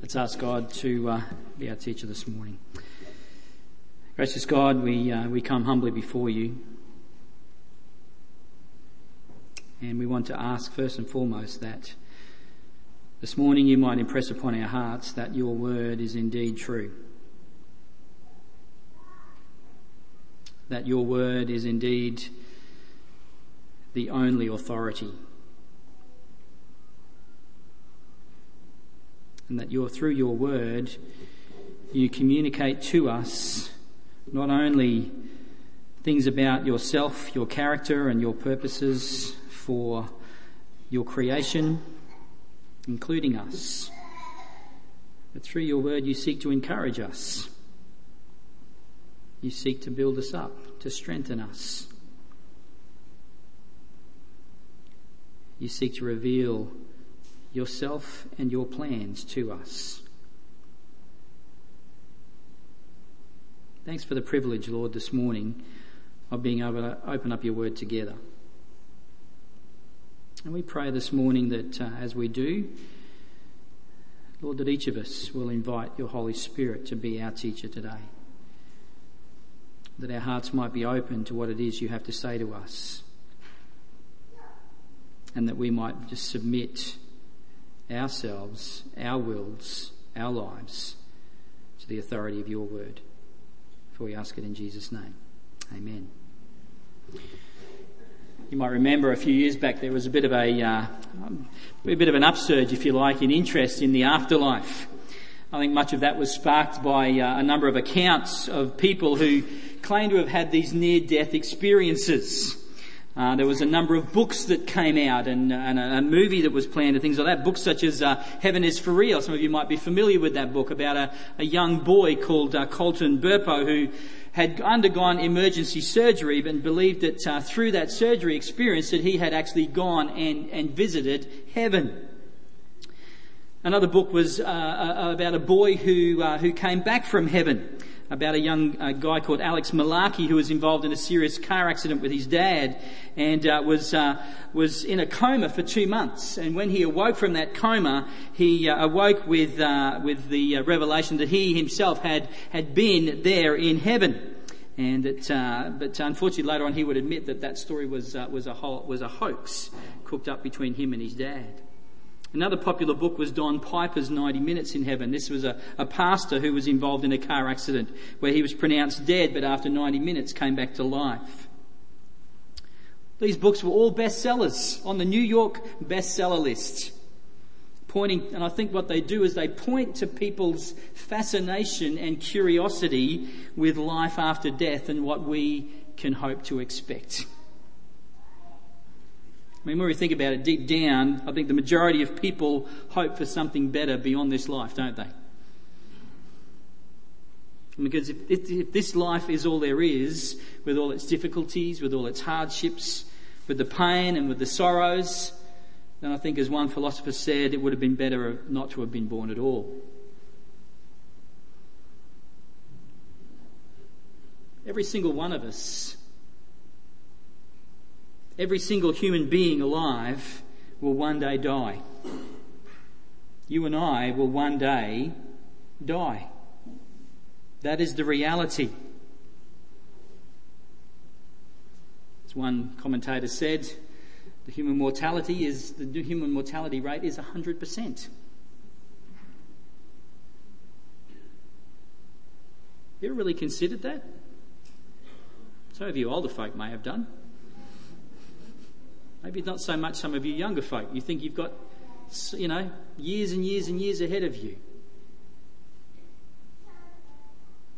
Let's ask God to uh, be our teacher this morning. Gracious God, we, uh, we come humbly before you. And we want to ask first and foremost that this morning you might impress upon our hearts that your word is indeed true. That your word is indeed the only authority and that you're through your word, you communicate to us not only things about yourself, your character, and your purposes for your creation, including us, but through your word, you seek to encourage us. You seek to build us up, to strengthen us. You seek to reveal yourself and your plans to us. Thanks for the privilege, Lord, this morning of being able to open up your word together. And we pray this morning that uh, as we do, Lord, that each of us will invite your Holy Spirit to be our teacher today. That our hearts might be open to what it is you have to say to us. And that we might just submit ourselves, our wills, our lives to the authority of your word. For we ask it in Jesus' name. Amen. You might remember a few years back there was a bit of a, uh, a bit of an upsurge, if you like, in interest in the afterlife. I think much of that was sparked by uh, a number of accounts of people who claim to have had these near-death experiences. Uh, there was a number of books that came out and, and a, a, movie that was planned and things like that. Books such as uh, Heaven is for Real. Some of you might be familiar with that book about a, a young boy called uh, Colton Burpo who had undergone emergency surgery and believed that uh, through that surgery experience that he had actually gone and, and visited heaven. Another book was uh, uh, about a boy who, who came back from heaven about a young uh, guy called Alex Malarkey who was involved in a serious car accident with his dad and uh, was uh, was in a coma for two months. And when he awoke from that coma, he uh, awoke with uh, with the uh, revelation that he himself had had been there in heaven. And that, but unfortunately, later on, he would admit that that story was was a was a hoax cooked up between him and his dad. Another popular book was Don Piper's 90 Minutes in Heaven. This was a, a pastor who was involved in a car accident where he was pronounced dead, but after 90 minutes came back to life. These books were all bestsellers on the New York bestseller list. Pointing, and I think what they do is they point to people's fascination and curiosity with life after death and what we can hope to expect. I mean, when we think about it deep down, I think the majority of people hope for something better beyond this life, don't they? Because if, if, if, this life is all there is, with all its difficulties, with all its hardships, with the pain and with the sorrows, then I think, as one philosopher said, it would have been better not to have been born at all. Every single one of us Every single human being alive will one day die. You and I will one day die. That is the reality. As one commentator said, the human mortality is the human mortality rate is 100%. You ever really considered that? Some of you older folk may have done. Maybe not so much some of you younger folk. You think you've got, you know, years and years and years ahead of you.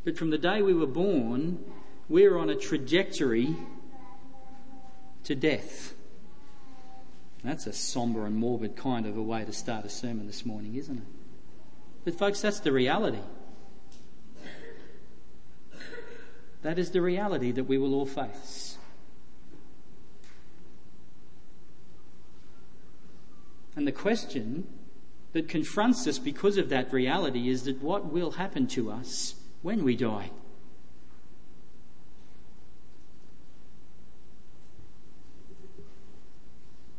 But from the day we were born, we're on a trajectory to death. That's a somber and morbid kind of a way to start a sermon this morning, isn't it? But, folks, that's the reality. That is the reality that we will all face. And the question that confronts us because of that reality is that what will happen to us when we die?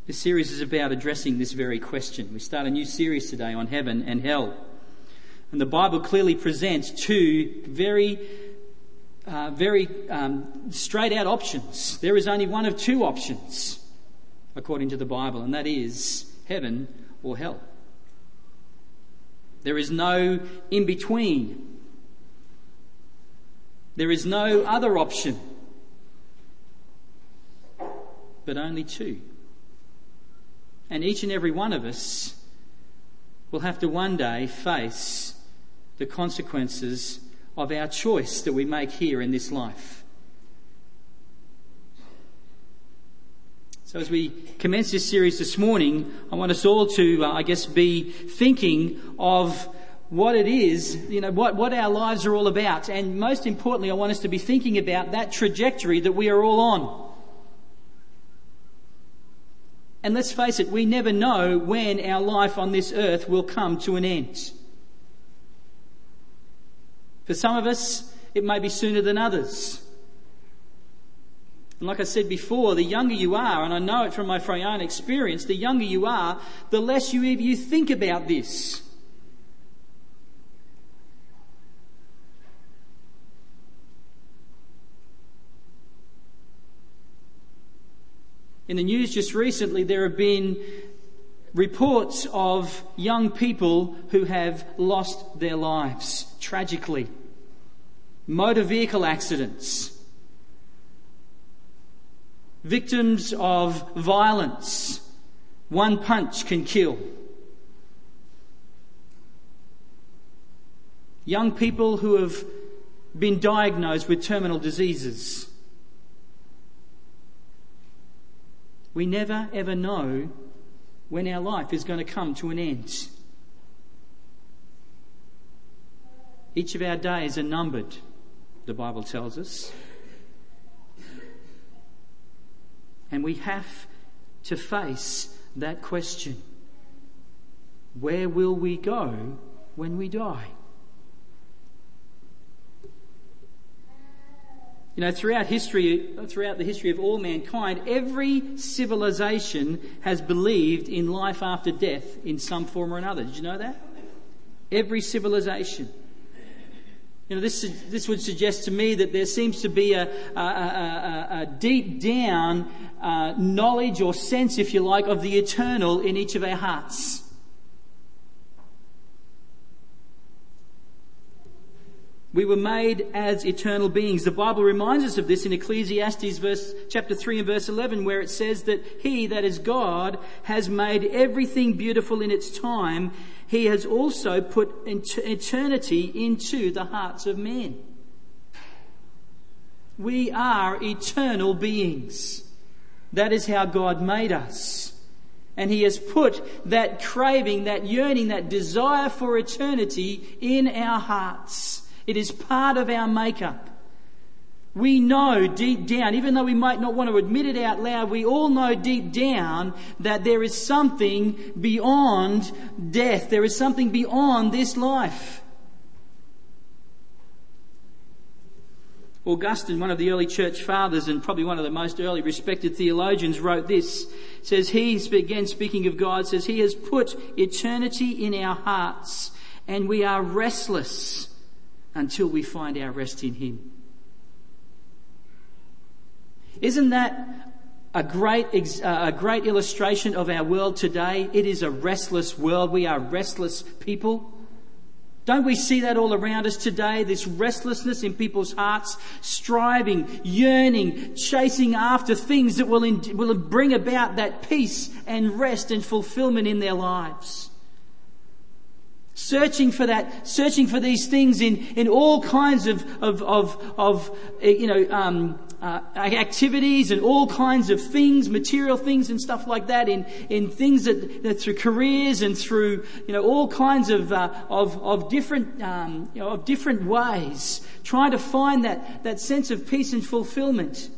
This series is about addressing this very question. We start a new series today on heaven and hell. And the Bible clearly presents two very, uh, very um, straight out options. There is only one of two options, according to the Bible, and that is heaven or hell. There is no in between. There is no other option, but only two. And each and every one of us will have to one day face the consequences of our choice that we make here in this life. So, as we commence this series this morning, I want us all to, uh, I guess, be thinking of what it is, you know, what, what our lives are all about. And most importantly, I want us to be thinking about that trajectory that we are all on. And let's face it, we never know when our life on this earth will come to an end. For some of us, it may be sooner than others. And like I said before, the younger you are, and I know it from my own experience, the younger you are, the less you, you think about this. In the news just recently, there have been reports of young people who have lost their lives tragically. Motor vehicle accidents. Victims of violence. One punch can kill. Young people who have been diagnosed with terminal diseases. We never ever know when our life is going to come to an end. Each of our days are numbered, the Bible tells us. And we have to face that question Where will we go when we die? You know, throughout history, throughout the history of all mankind, every civilization has believed in life after death in some form or another. Did you know that? Every civilization. You know, this, this would suggest to me that there seems to be a, a, a, a deep down uh, knowledge or sense, if you like, of the eternal in each of our hearts. We were made as eternal beings. The Bible reminds us of this in Ecclesiastes verse, chapter 3 and verse 11 where it says that He, that is God, has made everything beautiful in its time. He has also put eternity into the hearts of men. We are eternal beings. That is how God made us. And He has put that craving, that yearning, that desire for eternity in our hearts. It is part of our makeup. We know deep down, even though we might not want to admit it out loud, we all know deep down that there is something beyond death. There is something beyond this life. Augustine, one of the early church fathers and probably one of the most early respected theologians, wrote this. Says he, again speaking of God, says he has put eternity in our hearts and we are restless until we find our rest in Him. Isn't that a great, a great illustration of our world today? It is a restless world. We are restless people. Don't we see that all around us today? This restlessness in people's hearts, striving, yearning, chasing after things that will, in, will bring about that peace and rest and fulfillment in their lives searching for that, searching for these things in, in all kinds of, of, of, of you know, um, uh, activities and all kinds of things, material things and stuff like that, in, in things that, that through careers and through, you know, all kinds of, uh, of, of different, um, you know, of different ways, trying to find that, that sense of peace and fulfillment.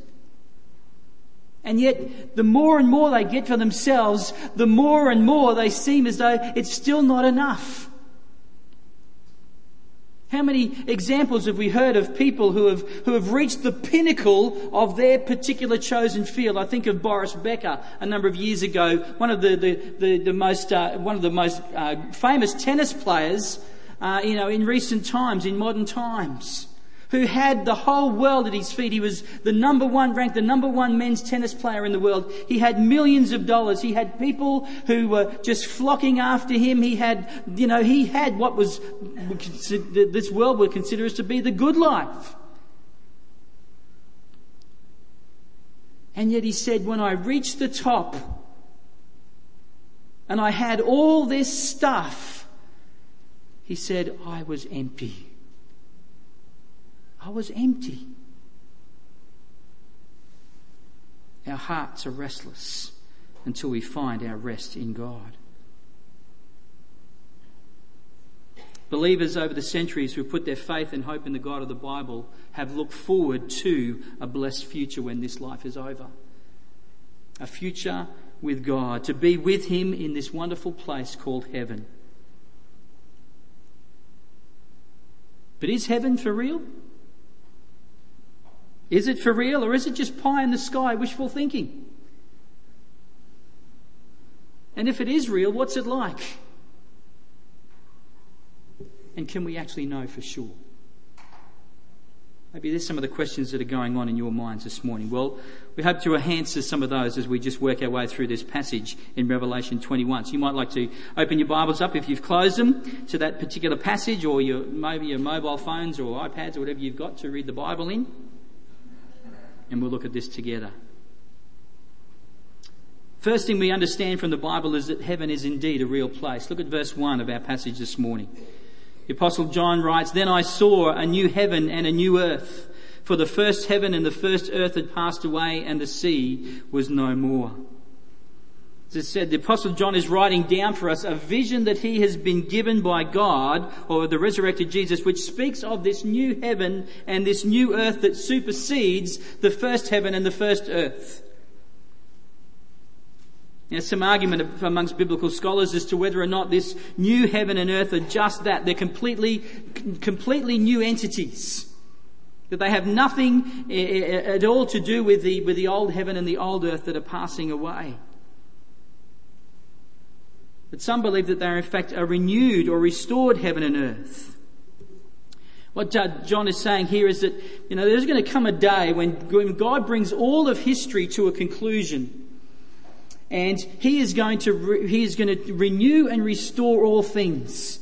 And yet, the more and more they get for themselves, the more and more they seem as though it's still not enough. How many examples have we heard of people who have, who have reached the pinnacle of their particular chosen field? I think of Boris Becker a number of years ago, one of the, the, the, the most, uh, one of the most uh, famous tennis players uh, you know, in recent times, in modern times, who had the whole world at his feet. He was the number one ranked, the number one men's tennis player in the world. He had millions of dollars. He had people who were just flocking after him. He had, you know, he had what was, this world would consider as to be the good life. And yet he said, when I reached the top and I had all this stuff, he said, I was empty. I was empty. Our hearts are restless until we find our rest in God. Believers over the centuries who put their faith and hope in the God of the Bible have looked forward to a blessed future when this life is over. A future with God, to be with Him in this wonderful place called heaven. But is heaven for real? Is it for real or is it just pie in the sky, wishful thinking? And if it is real, what's it like? And can we actually know for sure? Maybe there's some of the questions that are going on in your minds this morning. Well, we hope to answer some of those as we just work our way through this passage in Revelation 21. So you might like to open your Bibles up if you've closed them to that particular passage or your, maybe your mobile phones or iPads or whatever you've got to read the Bible in and we'll look at this together. First thing we understand from the Bible is that heaven is indeed a real place. Look at verse 1 of our passage this morning. The Apostle John writes, Then I saw a new heaven and a new earth, for the first heaven and the first earth had passed away, and the sea was no more. As I said, the Apostle John is writing down for us a vision that he has been given by God, or the resurrected Jesus, which speaks of this new heaven and this new earth that supersedes the first heaven and the first earth. There's some argument amongst biblical scholars as to whether or not this new heaven and earth are just that. They're completely, completely new entities. That they have nothing eh, eh, at all to do with the, with the old heaven and the old earth that are passing away. But some believe that they are in fact a renewed or restored heaven and earth. What John is saying here is that, you know, there's going to come a day when, when God brings all of history to a conclusion. And he is going to, re- he is going to renew and restore all things.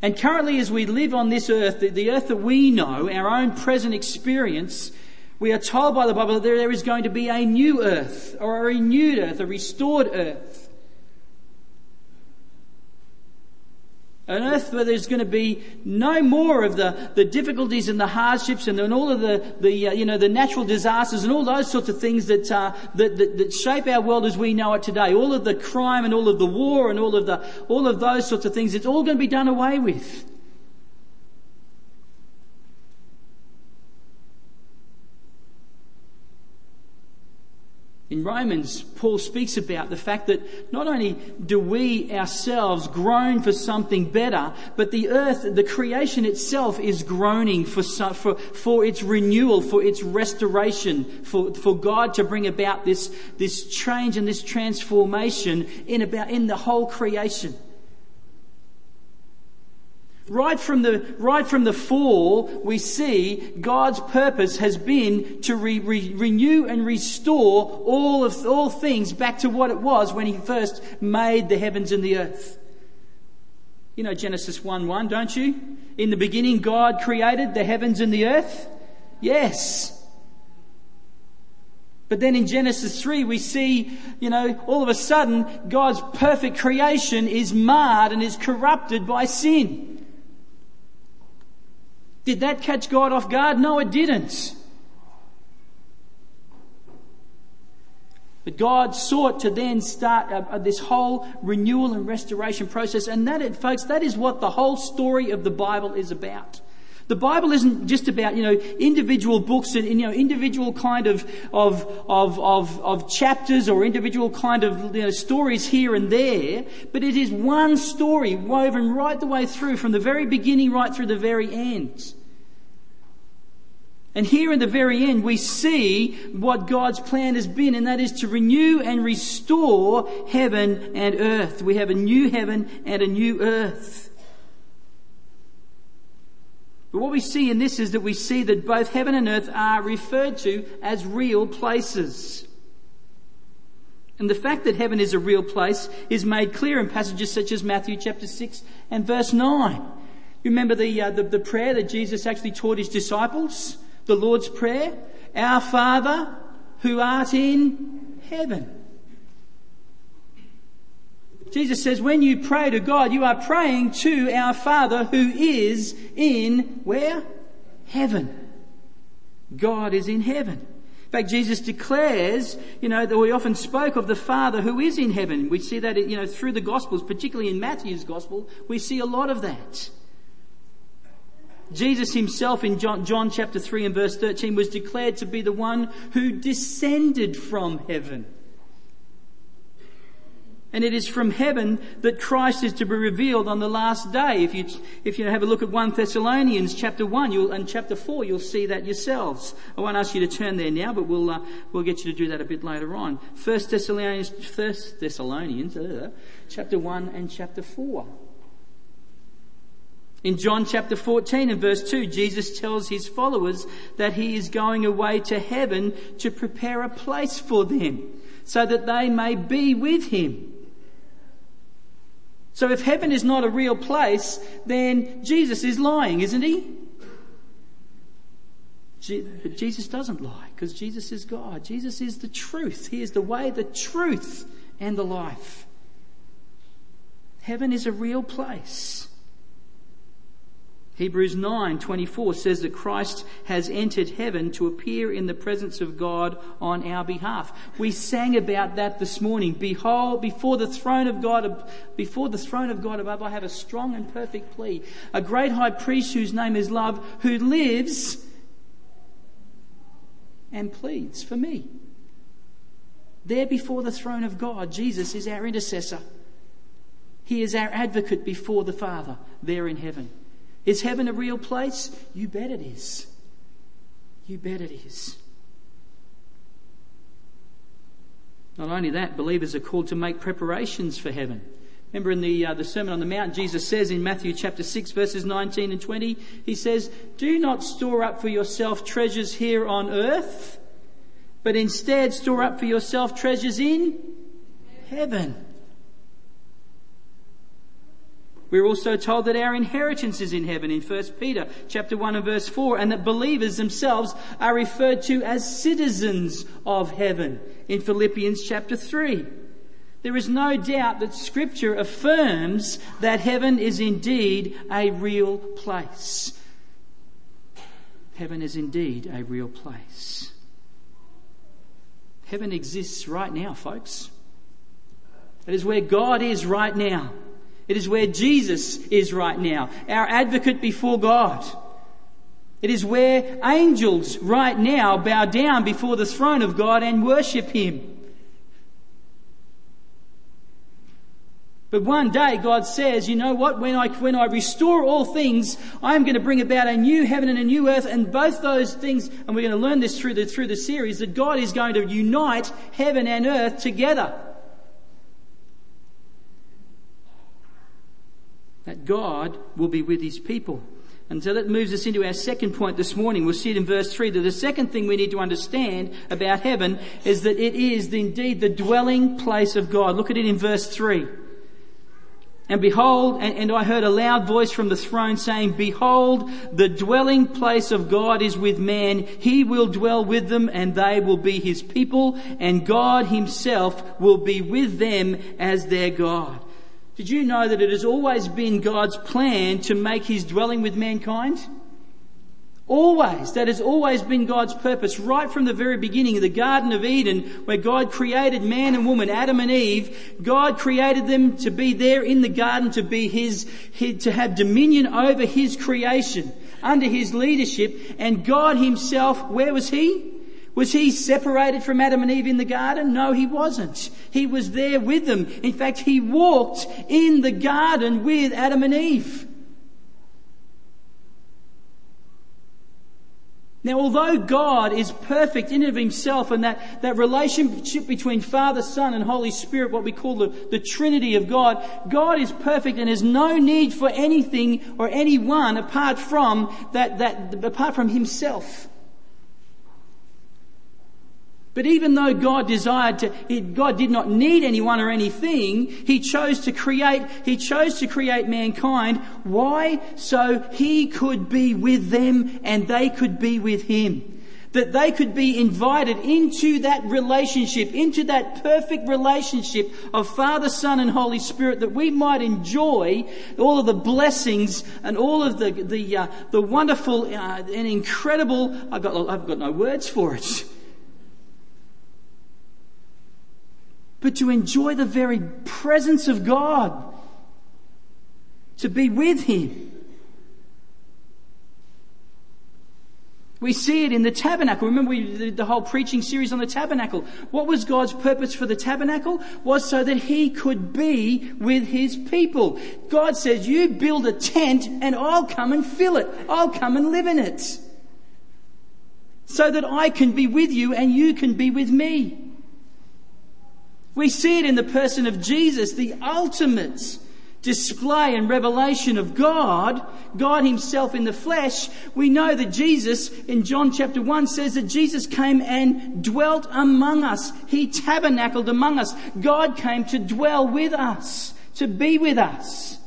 And currently as we live on this earth, the, the earth that we know, our own present experience, we are told by the Bible that there, there is going to be a new earth, or a renewed earth, a restored earth. An earth where there's going to be no more of the, the difficulties and the hardships and, and all of the, the uh, you know, the natural disasters and all those sorts of things that, uh, that, that, that, shape our world as we know it today. All of the crime and all of the war and all of the, all of those sorts of things. It's all going to be done away with. In Romans, Paul speaks about the fact that not only do we ourselves groan for something better, but the earth, the creation itself is groaning for, for, for its renewal, for its restoration, for, for God to bring about this, this change and this transformation in about, in the whole creation. Right from the, right from the fall, we see God's purpose has been to re, re, renew and restore all of, all things back to what it was when He first made the heavens and the earth. You know Genesis 1 1, don't you? In the beginning, God created the heavens and the earth? Yes. But then in Genesis 3, we see, you know, all of a sudden, God's perfect creation is marred and is corrupted by sin. Did that catch God off guard? No, it didn't. But God sought to then start uh, uh, this whole renewal and restoration process. And that, folks, that is what the whole story of the Bible is about. The Bible isn't just about, you know, individual books and, you know, individual kind of, of, of, of, of chapters or individual kind of, you know, stories here and there, but it is one story woven right the way through from the very beginning right through the very end. And here in the very end, we see what God's plan has been, and that is to renew and restore heaven and earth. We have a new heaven and a new earth. But what we see in this is that we see that both heaven and earth are referred to as real places. And the fact that heaven is a real place is made clear in passages such as Matthew chapter 6 and verse 9. You remember the, uh, the, the prayer that Jesus actually taught his disciples? The Lord's Prayer? Our Father who art in heaven. Jesus says, when you pray to God, you are praying to our Father who is in where? Heaven. God is in heaven. In fact, Jesus declares, you know, that we often spoke of the Father who is in heaven. We see that, you know, through the Gospels, particularly in Matthew's Gospel, we see a lot of that. Jesus himself in John, John chapter 3 and verse 13 was declared to be the one who descended from heaven. And it is from heaven that Christ is to be revealed on the last day. If you, if you have a look at 1 Thessalonians chapter 1 you'll, and chapter 4, you'll see that yourselves. I won't ask you to turn there now, but we'll, uh, we'll get you to do that a bit later on. 1 Thessalonians, 1 Thessalonians, uh, chapter 1 and chapter 4. In John chapter 14 and verse 2, Jesus tells his followers that he is going away to heaven to prepare a place for them so that they may be with him. So if heaven is not a real place, then Jesus is lying, isn't he? But Jesus doesn't lie because Jesus is God. Jesus is the truth. He is the way, the truth, and the life. Heaven is a real place. Hebrews 9:24 says that Christ has entered heaven to appear in the presence of God on our behalf. We sang about that this morning. Behold, before the throne of God, before the throne of God above, I have a strong and perfect plea. A great high priest whose name is love, who lives and pleads for me. There before the throne of God, Jesus is our intercessor. He is our advocate before the Father there in heaven. Is heaven a real place? You bet it is. You bet it is. Not only that, believers are called to make preparations for heaven. Remember in the, uh, the Sermon on the Mount, Jesus says in Matthew chapter 6, verses 19 and 20, He says, Do not store up for yourself treasures here on earth, but instead store up for yourself treasures in heaven we're also told that our inheritance is in heaven in 1 Peter chapter 1 and verse 4 and that believers themselves are referred to as citizens of heaven in Philippians chapter 3. There is no doubt that scripture affirms that heaven is indeed a real place. Heaven is indeed a real place. Heaven exists right now, folks. It is where God is right now. It is where Jesus is right now, our advocate before God. It is where angels right now bow down before the throne of God and worship Him. But one day God says, you know what, when I, when I restore all things, I'm going to bring about a new heaven and a new earth and both those things, and we're going to learn this through the, through the series, that God is going to unite heaven and earth together. That God will be with his people. And so that moves us into our second point this morning. We'll see it in verse 3 that the second thing we need to understand about heaven is that it is indeed the dwelling place of God. Look at it in verse 3. And behold, and, and, I heard a loud voice from the throne saying, Behold, the dwelling place of God is with man. He will dwell with them and they will be his people and God himself will be with them as their God. Did you know that it has always been God's plan to make his dwelling with mankind? Always. That has always been God's purpose right from the very beginning of the Garden of Eden where God created man and woman, Adam and Eve. God created them to be there in the garden to be his, to have dominion over his creation under his leadership. And God himself, where was he? Was he separated from Adam and Eve in the garden? No, he wasn't. He was there with them. In fact, he walked in the garden with Adam and Eve. Now, although God is perfect in and of himself and that, that relationship between Father, Son, and Holy Spirit, what we call the, the Trinity of God, God is perfect and has no need for anything or anyone apart from that, that, apart from himself. But even though God desired to, God did not need anyone or anything, He chose to create, He chose to create mankind. Why? So He could be with them and they could be with Him. That they could be invited into that relationship, into that perfect relationship of Father, Son, and Holy Spirit, that we might enjoy all of the blessings and all of the, the, uh, the wonderful uh, and incredible, I've got, I've got no words for it but to enjoy the very presence of God, to be with Him. We see it in the tabernacle. Remember we did the whole preaching series on the tabernacle. What was God's purpose for the tabernacle? Was so that He could be with His people. God says, you build a tent and I'll come and fill it. I'll come and live in it. So that I can be with you and you can be with me. We see it in the person of Jesus, the ultimate display and revelation of God, God Himself in the flesh. We know that Jesus in John chapter 1 says that Jesus came and dwelt among us. He tabernacled among us. God came to dwell with us, to be with us.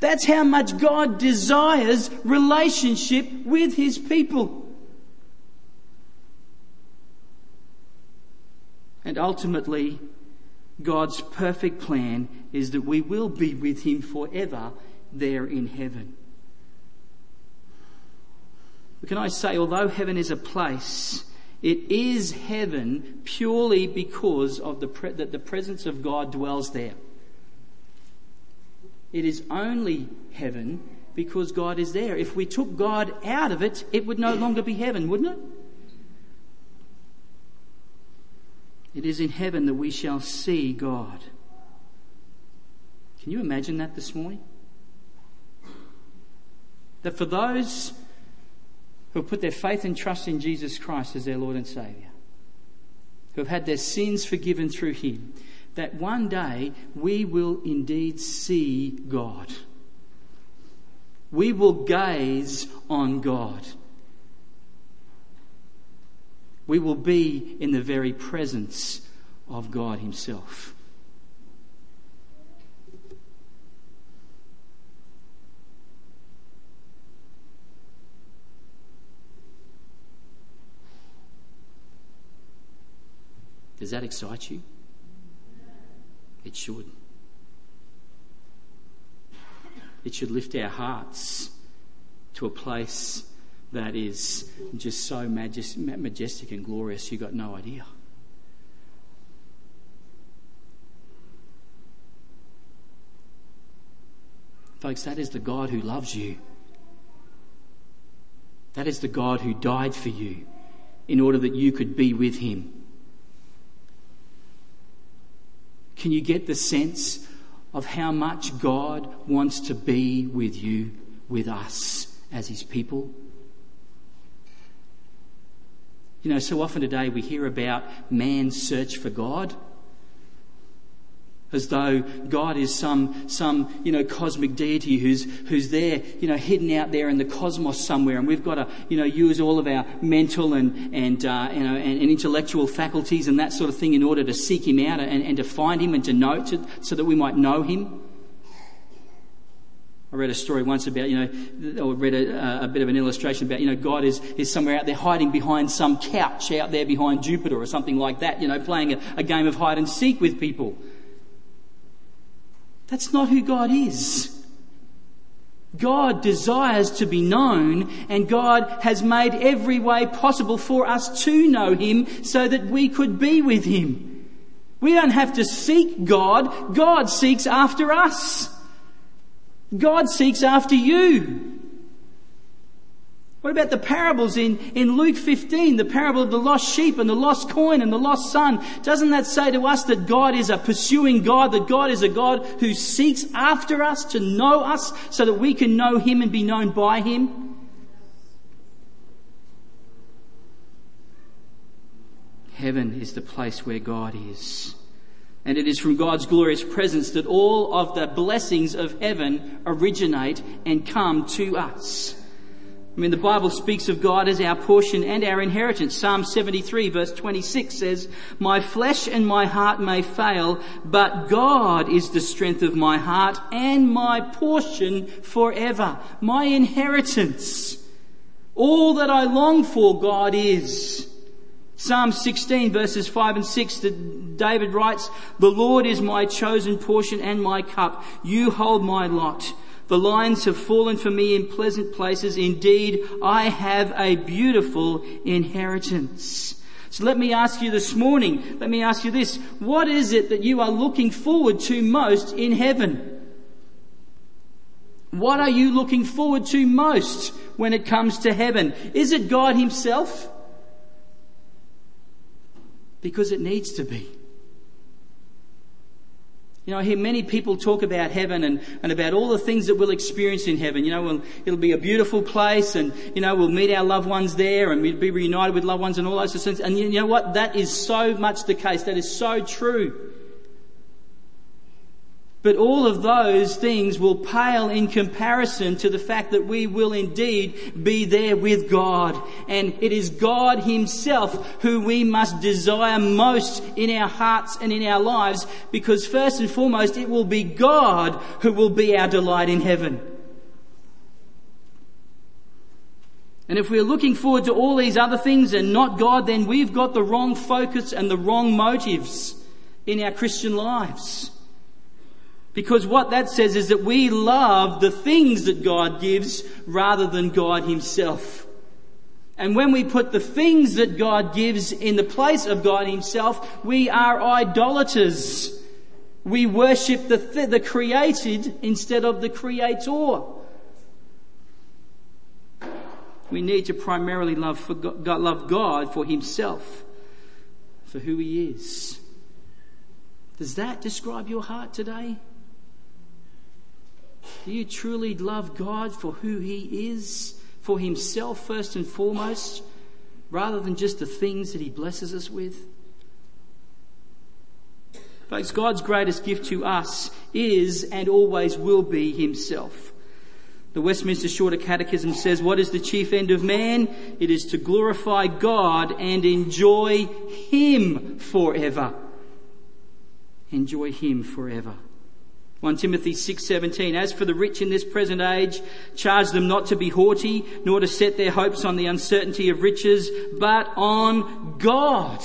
That's how much God desires relationship with His people. And ultimately, God's perfect plan is that we will be with Him forever there in heaven. But can I say, although heaven is a place, it is heaven purely because of the pre- that the presence of God dwells there. It is only heaven because God is there. If we took God out of it, it would no longer be heaven, wouldn't it? It is in heaven that we shall see God. Can you imagine that this morning? That for those who have put their faith and trust in Jesus Christ as their Lord and Saviour, who have had their sins forgiven through Him, that one day we will indeed see God. We will gaze on God we will be in the very presence of God Himself. Does that excite you? It should. It should lift our hearts to a place that is just so majestic and glorious, you've got no idea. Folks, that is the God who loves you. That is the God who died for you in order that you could be with him. Can you get the sense of how much God wants to be with you, with us as his people? You know, so often today we hear about man's search for God as though God is some, some, you know, cosmic deity who's, who's there, you know, hidden out there in the cosmos somewhere. And we've got to, you know, use all of our mental and, and, uh, you know, and, and, intellectual faculties and that sort of thing in order to seek him out and, and to find him and to know, to, so that we might know him. I read a story once about, you know, or read a, uh, a, bit of an illustration about, you know, God is, is somewhere out there hiding behind some couch out there behind Jupiter or something like that, you know, playing a, a game of hide and seek with people. That's not who God is. God desires to be known and God has made every way possible for us to know Him so that we could be with Him. We don't have to seek God. God seeks after us. God seeks after you. What about the parables in, in Luke 15, the parable of the lost sheep and the lost coin and the lost son? Doesn't that say to us that God is a pursuing God, that God is a God who seeks after us to know us so that we can know Him and be known by Him? Heaven is the place where God is. And it is from God's glorious presence that all of the blessings of heaven originate and come to us. I mean, the Bible speaks of God as our portion and our inheritance. Psalm 73 verse 26 says, My flesh and my heart may fail, but God is the strength of my heart and my portion forever. My inheritance. All that I long for, God is. Psalm 16 verses 5 and 6 that David writes, The Lord is my chosen portion and my cup. You hold my lot. The lines have fallen for me in pleasant places. Indeed, I have a beautiful inheritance. So let me ask you this morning, let me ask you this. What is it that you are looking forward to most in heaven? What are you looking forward to most when it comes to heaven? Is it God Himself? Because it needs to be. You know, I hear many people talk about heaven and, and about all the things that we'll experience in heaven. You know, we'll, it'll be a beautiful place and, you know, we'll meet our loved ones there and we'll be reunited with loved ones and all those sorts of things. And you know what? That is so much the case. That is so true. But all of those things will pale in comparison to the fact that we will indeed be there with God. And it is God Himself who we must desire most in our hearts and in our lives because first and foremost it will be God who will be our delight in heaven. And if we're looking forward to all these other things and not God, then we've got the wrong focus and the wrong motives in our Christian lives. Because what that says is that we love the things that God gives rather than God Himself. And when we put the things that God gives in the place of God Himself, we are idolaters. We worship the, th- the created instead of the creator. We need to primarily love, for God, love God for Himself, for who He is. Does that describe your heart today? Do you truly love God for who He is, for Himself first and foremost, rather than just the things that He blesses us with? Folks, God's greatest gift to us is and always will be Himself. The Westminster Shorter Catechism says, What is the chief end of man? It is to glorify God and enjoy Him forever. Enjoy Him forever. 1 Timothy 6:17 As for the rich in this present age charge them not to be haughty nor to set their hopes on the uncertainty of riches but on God.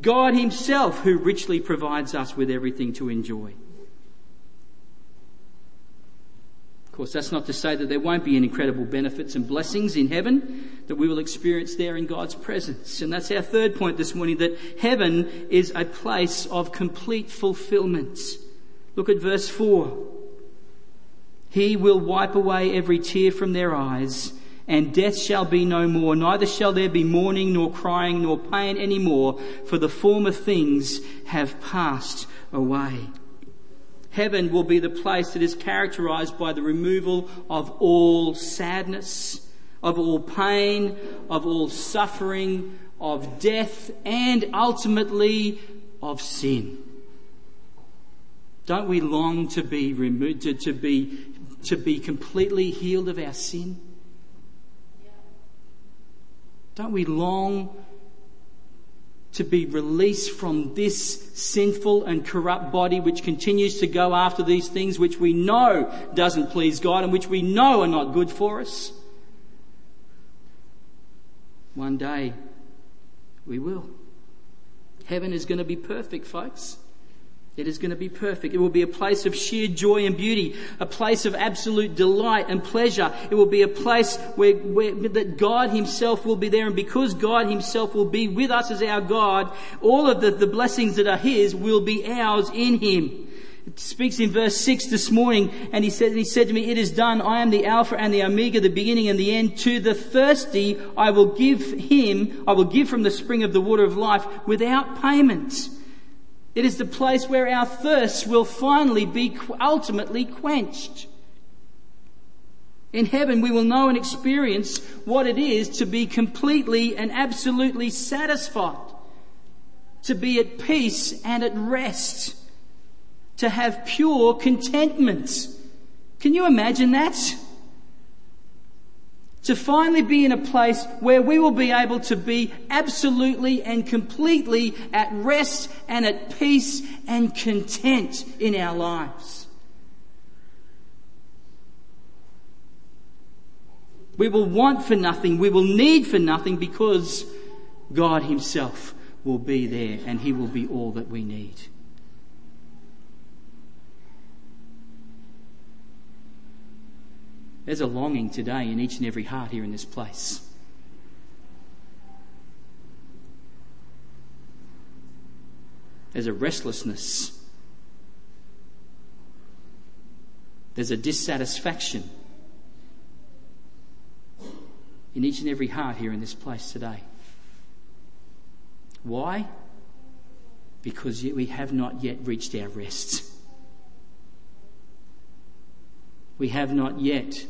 God himself who richly provides us with everything to enjoy. Of course that's not to say that there won't be any incredible benefits and blessings in heaven that we will experience there in God's presence. And that's our third point this morning that heaven is a place of complete fulfillment Look at verse 4. He will wipe away every tear from their eyes, and death shall be no more, neither shall there be mourning, nor crying, nor pain any more, for the former things have passed away. Heaven will be the place that is characterized by the removal of all sadness, of all pain, of all suffering, of death, and ultimately of sin. Don't we long to be removed, to, to, be, to be completely healed of our sin? Don't we long to be released from this sinful and corrupt body which continues to go after these things which we know doesn't please God and which we know are not good for us? One day we will. Heaven is going to be perfect, folks. It is going to be perfect. It will be a place of sheer joy and beauty, a place of absolute delight and pleasure. It will be a place where, where that God Himself will be there, and because God Himself will be with us as our God, all of the, the blessings that are His will be ours in Him. It speaks in verse 6 this morning, and he said, he said to me, It is done. I am the Alpha and the Omega, the beginning and the end. To the thirsty, I will give him, I will give from the spring of the water of life without payment. It is the place where our thirst will finally be ultimately quenched. In heaven, we will know and experience what it is to be completely and absolutely satisfied, to be at peace and at rest, to have pure contentment. Can you imagine that? To finally be in a place where we will be able to be absolutely and completely at rest and at peace and content in our lives. We will want for nothing. We will need for nothing because God Himself will be there and He will be all that we need. There's a longing today in each and every heart here in this place. There's a restlessness. There's a dissatisfaction in each and every heart here in this place today. Why? Because we have not yet reached our rest. We have not yet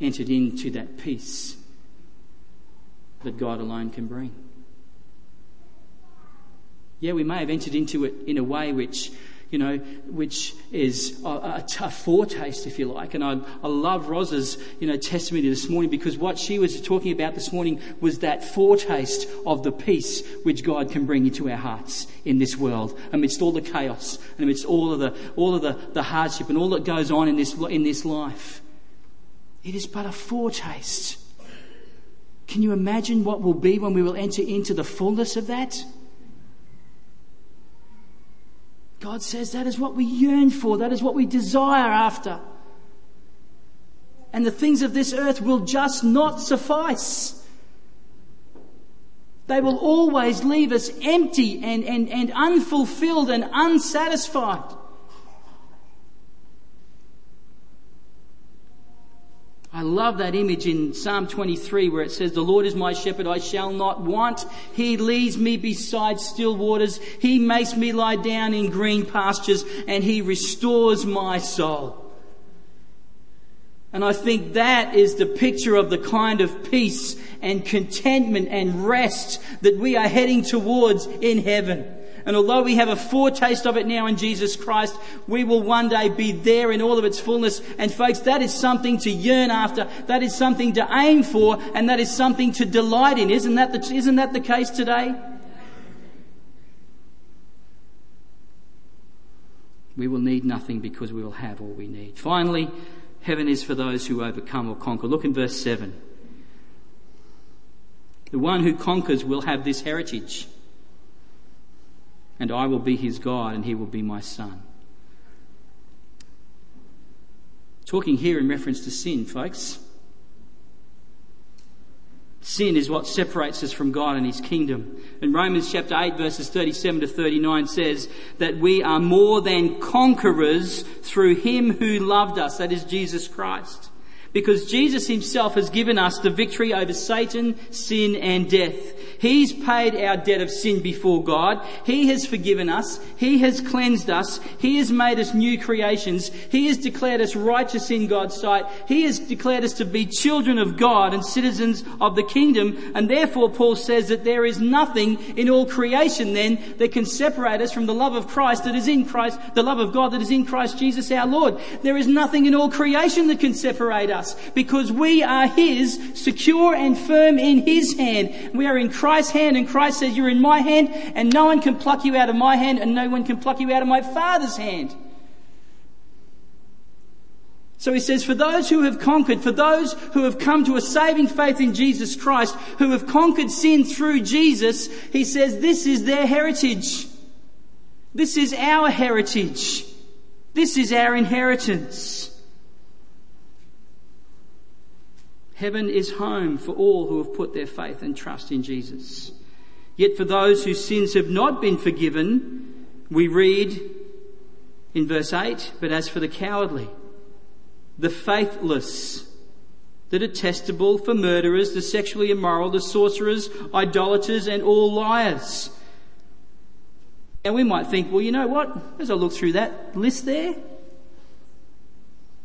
entered into that peace that God alone can bring. Yeah, we may have entered into it in a way which you know, which is a, a, a foretaste, if you like. And I, I love Rosa's, you know, testimony this morning because what she was talking about this morning was that foretaste of the peace which God can bring into our hearts in this world, amidst all the chaos and amidst all of the, all of the, the hardship and all that goes on in this, in this life. It is but a foretaste. Can you imagine what will be when we will enter into the fullness of that? God says that is what we yearn for, that is what we desire after. And the things of this earth will just not suffice. They will always leave us empty and, and, and unfulfilled and unsatisfied. I love that image in Psalm 23 where it says, The Lord is my shepherd, I shall not want. He leads me beside still waters. He makes me lie down in green pastures and He restores my soul. And I think that is the picture of the kind of peace and contentment and rest that we are heading towards in heaven. And although we have a foretaste of it now in Jesus Christ, we will one day be there in all of its fullness. And folks, that is something to yearn after. That is something to aim for. And that is something to delight in. Isn't that the, isn't that the case today? We will need nothing because we will have all we need. Finally, heaven is for those who overcome or conquer. Look in verse 7. The one who conquers will have this heritage and I will be his God, and he will be my son. Talking here in reference to sin, folks. Sin is what separates us from God and His kingdom. And Romans chapter 8 verses 37 to 39 says that we are more than conquerors through Him who loved us, that is Jesus Christ because Jesus himself has given us the victory over Satan, sin and death. He's paid our debt of sin before God. He has forgiven us. He has cleansed us. He has made us new creations. He has declared us righteous in God's sight. He has declared us to be children of God and citizens of the kingdom. And therefore Paul says that there is nothing in all creation then that can separate us from the love of Christ that is in Christ, the love of God that is in Christ Jesus our Lord. There is nothing in all creation that can separate us us because we are His, secure and firm in His hand. We are in Christ's hand and Christ says, you're in my hand and no one can pluck you out of my hand and no one can pluck you out of my Father's hand. So he says, for those who have conquered, for those who have come to a saving faith in Jesus Christ, who have conquered sin through Jesus, he says, this is their heritage. This is our heritage. This is our inheritance. Heaven is home for all who have put their faith and trust in Jesus. Yet for those whose sins have not been forgiven, we read in verse 8, but as for the cowardly, the faithless, the detestable, for murderers, the sexually immoral, the sorcerers, idolaters, and all liars. And we might think, well, you know what? As I look through that list there,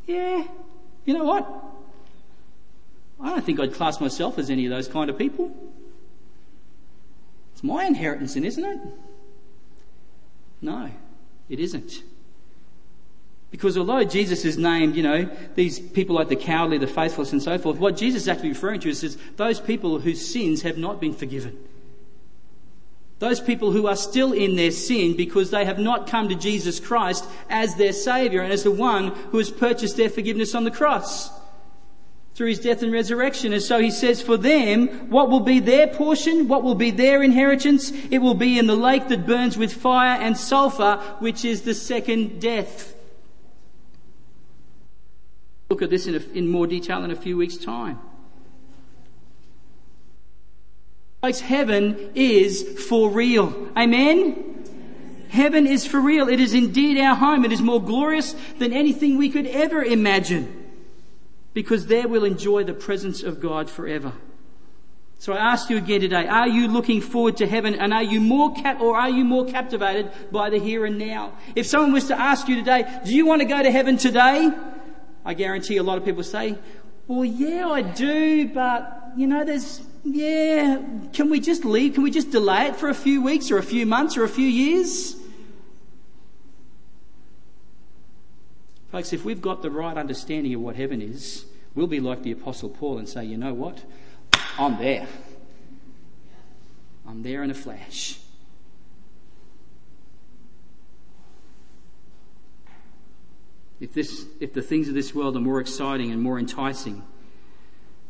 yeah, You know what? I don't think I'd class myself as any of those kind of people. It's my inheritance, isn't it? No, it isn't. Because although Jesus is named, you know, these people like the cowardly, the faithless, and so forth, what Jesus is actually referring to is those people whose sins have not been forgiven. Those people who are still in their sin because they have not come to Jesus Christ as their Saviour and as the one who has purchased their forgiveness on the cross through his death and resurrection. And so he says, for them, what will be their portion? What will be their inheritance? It will be in the lake that burns with fire and sulfur, which is the second death. Look at this in, a, in more detail in a few weeks' time. Folks, heaven is for real. Amen? Heaven is for real. It is indeed our home. It is more glorious than anything we could ever imagine because there we'll enjoy the presence of God forever. So I ask you again today, are you looking forward to heaven and are you more cap- or are you more captivated by the here and now? If someone was to ask you today, do you want to go to heaven today? I guarantee a lot of people say, well, yeah, I do, but you know, there's, yeah, can we just leave? Can we just delay it for a few weeks or a few months or a few years? Folks, if we've got the right understanding of what heaven is, we'll be like the Apostle Paul and say, you know what? I'm there. I'm there in a flash. If, this, if the things of this world are more exciting and more enticing,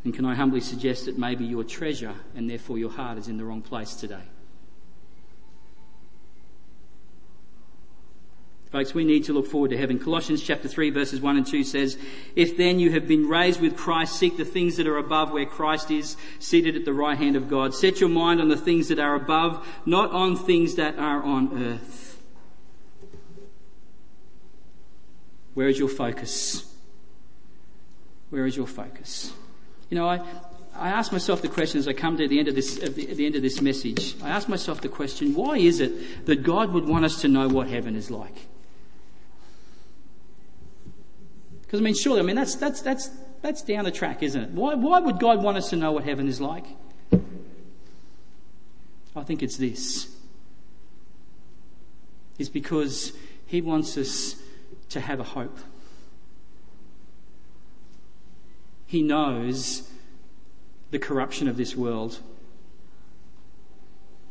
then can I humbly suggest that maybe your treasure and therefore your heart is in the wrong place today? Folks, we need to look forward to heaven. Colossians chapter 3 verses 1 and 2 says, If then you have been raised with Christ, seek the things that are above where Christ is, seated at the right hand of God. Set your mind on the things that are above, not on things that are on earth. Where is your focus? Where is your focus? You know, I, I ask myself the question as I come to the end of this, at the, at the end of this message. I ask myself the question, why is it that God would want us to know what heaven is like? Because I mean, surely, I mean, that's, that's, that's, that's down the track, isn't it? Why, why would God want us to know what heaven is like? I think it's this. It's because He wants us to have a hope. He knows the corruption of this world.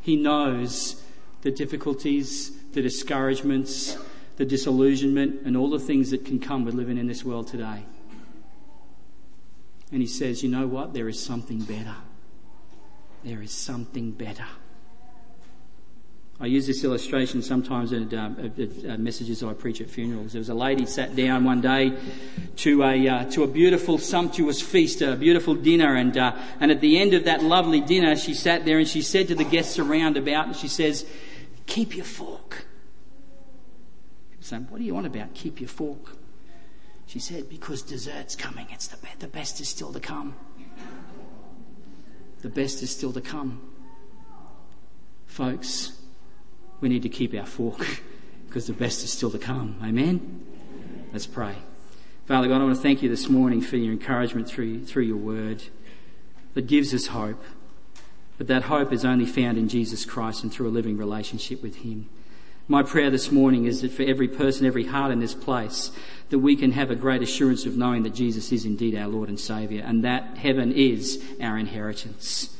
He knows the difficulties, the discouragements, the disillusionment, and all the things that can come with living in this world today. And he says, You know what? There is something better. There is something better. I use this illustration sometimes in uh, messages I preach at funerals. There was a lady sat down one day to a uh, to a beautiful, sumptuous feast, a beautiful dinner, and uh, and at the end of that lovely dinner, she sat there and she said to the guests around about, and she says, "Keep your fork." Saying, What do you want about? Keep your fork. She said, Because dessert's coming. It's the, be- the best is still to come. The best is still to come. Folks, we need to keep our fork because the best is still to come. Amen? Let's pray. Father God, I want to thank you this morning for your encouragement through, through your word that gives us hope. But that hope is only found in Jesus Christ and through a living relationship with Him. My prayer this morning is that for every person, every heart in this place, that we can have a great assurance of knowing that Jesus is indeed our Lord and Saviour and that heaven is our inheritance.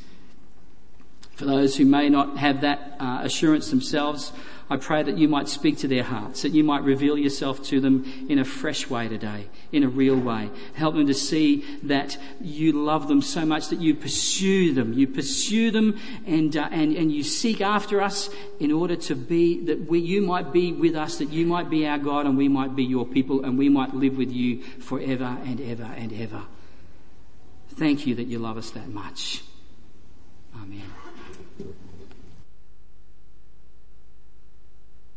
For those who may not have that uh, assurance themselves, I pray that you might speak to their hearts, that you might reveal yourself to them in a fresh way today, in a real way. Help them to see that you love them so much that you pursue them. You pursue them and, uh, and, and you seek after us in order to be, that we, you might be with us, that you might be our God and we might be your people and we might live with you forever and ever and ever. Thank you that you love us that much. Amen.